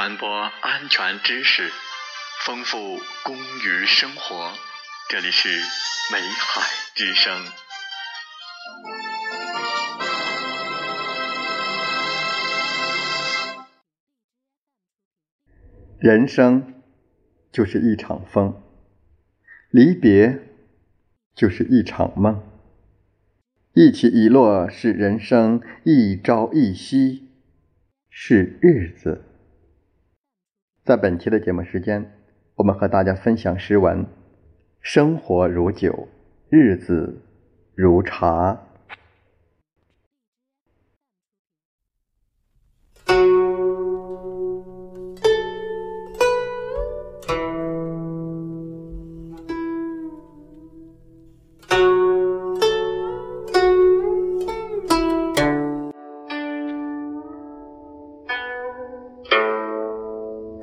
传播安全知识，丰富公于生活。这里是美海之声。人生就是一场风，离别就是一场梦。一起一落是人生，一朝一夕是日子。在本期的节目时间，我们和大家分享诗文：生活如酒，日子如茶。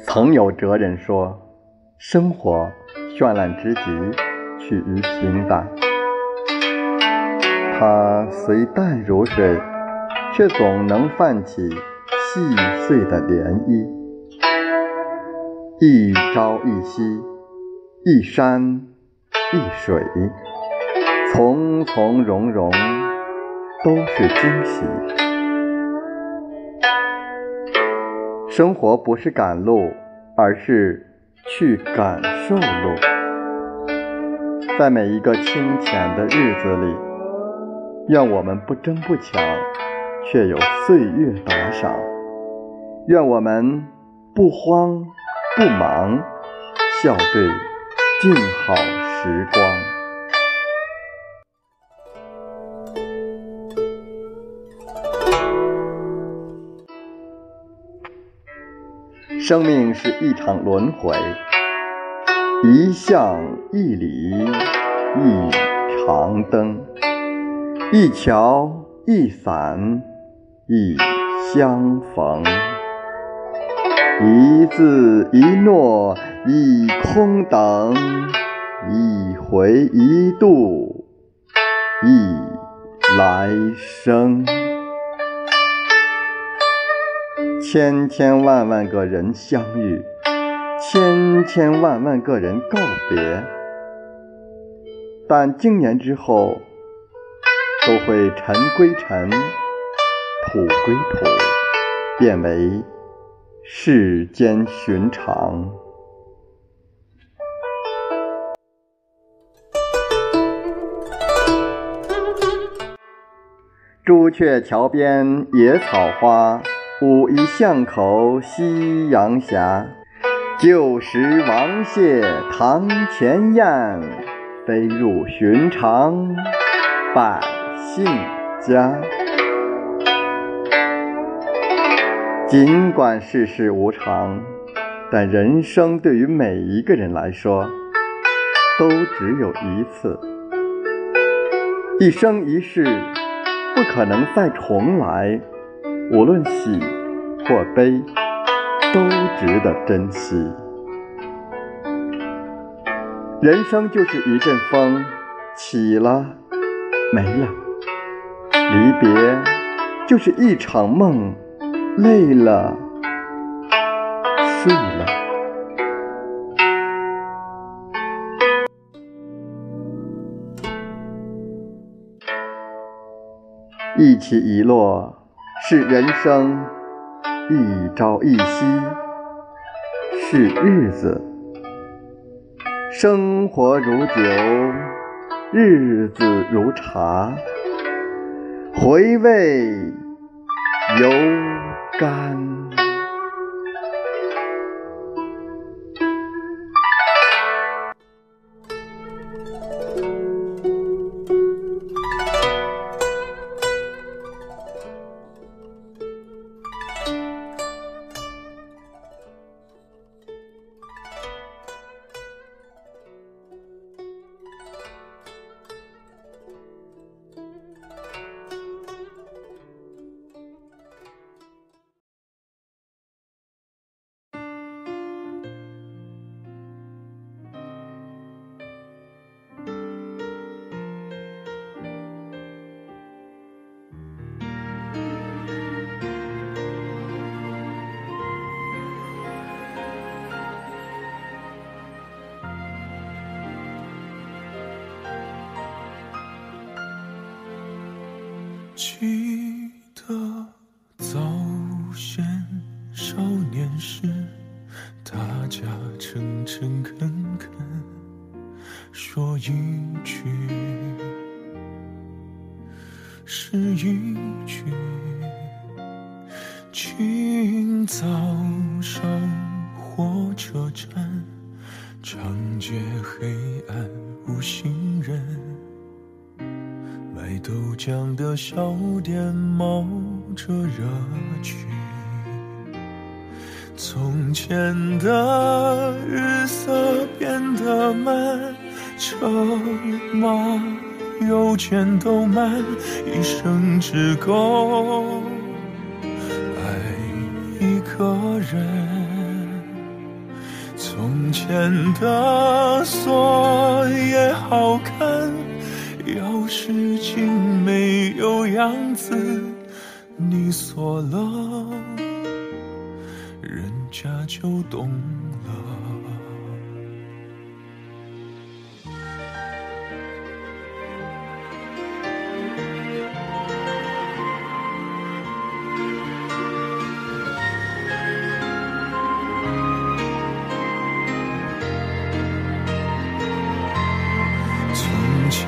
曾有哲人说：“生活绚烂之极，取于平淡。它虽淡如水，却总能泛起细碎的涟漪。一朝一夕，一山一水，从从容容，都是惊喜。生活不是赶路。”而是去感受路，在每一个清浅的日子里，愿我们不争不抢，却有岁月打赏；愿我们不慌不忙，笑对静好时光。生命是一场轮回，一向一里一长灯，一桥一伞一相逢，一字一诺一空等，一回一度一来生。千千万万个人相遇，千千万万个人告别，但经年之后，都会尘归尘，土归土，变为世间寻常。朱雀桥边野草花。武夷巷口夕阳斜，旧时王谢堂前燕，飞入寻常百姓家。尽管世事无常，但人生对于每一个人来说，都只有一次，一生一世，不可能再重来。无论喜或悲，都值得珍惜。人生就是一阵风，起了没了；离别就是一场梦，累了睡了。一起一落。是人生一朝一夕，是日子；生活如酒，日子如茶，回味犹甘。记得早先少年时，大家诚诚恳恳说一句是一句。清早上火车站，长街黑暗无行人。豆浆的小店冒着热气，从前的日色变得慢，车马邮件都慢，一生只够爱一个人。从前的锁也好看。要是竟没有样子，你锁了，人家就懂了。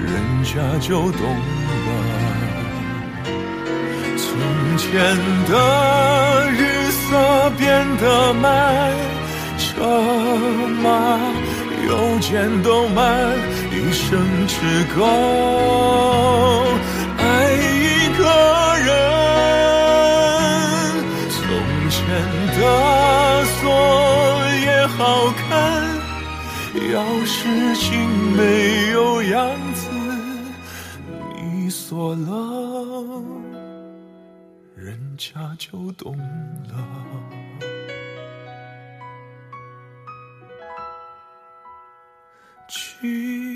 人家就懂了。从前的日色变得慢，车马邮件都慢，一生只够爱一个人。从前的锁也好看，钥匙竟没有样。做了，人家就懂了。去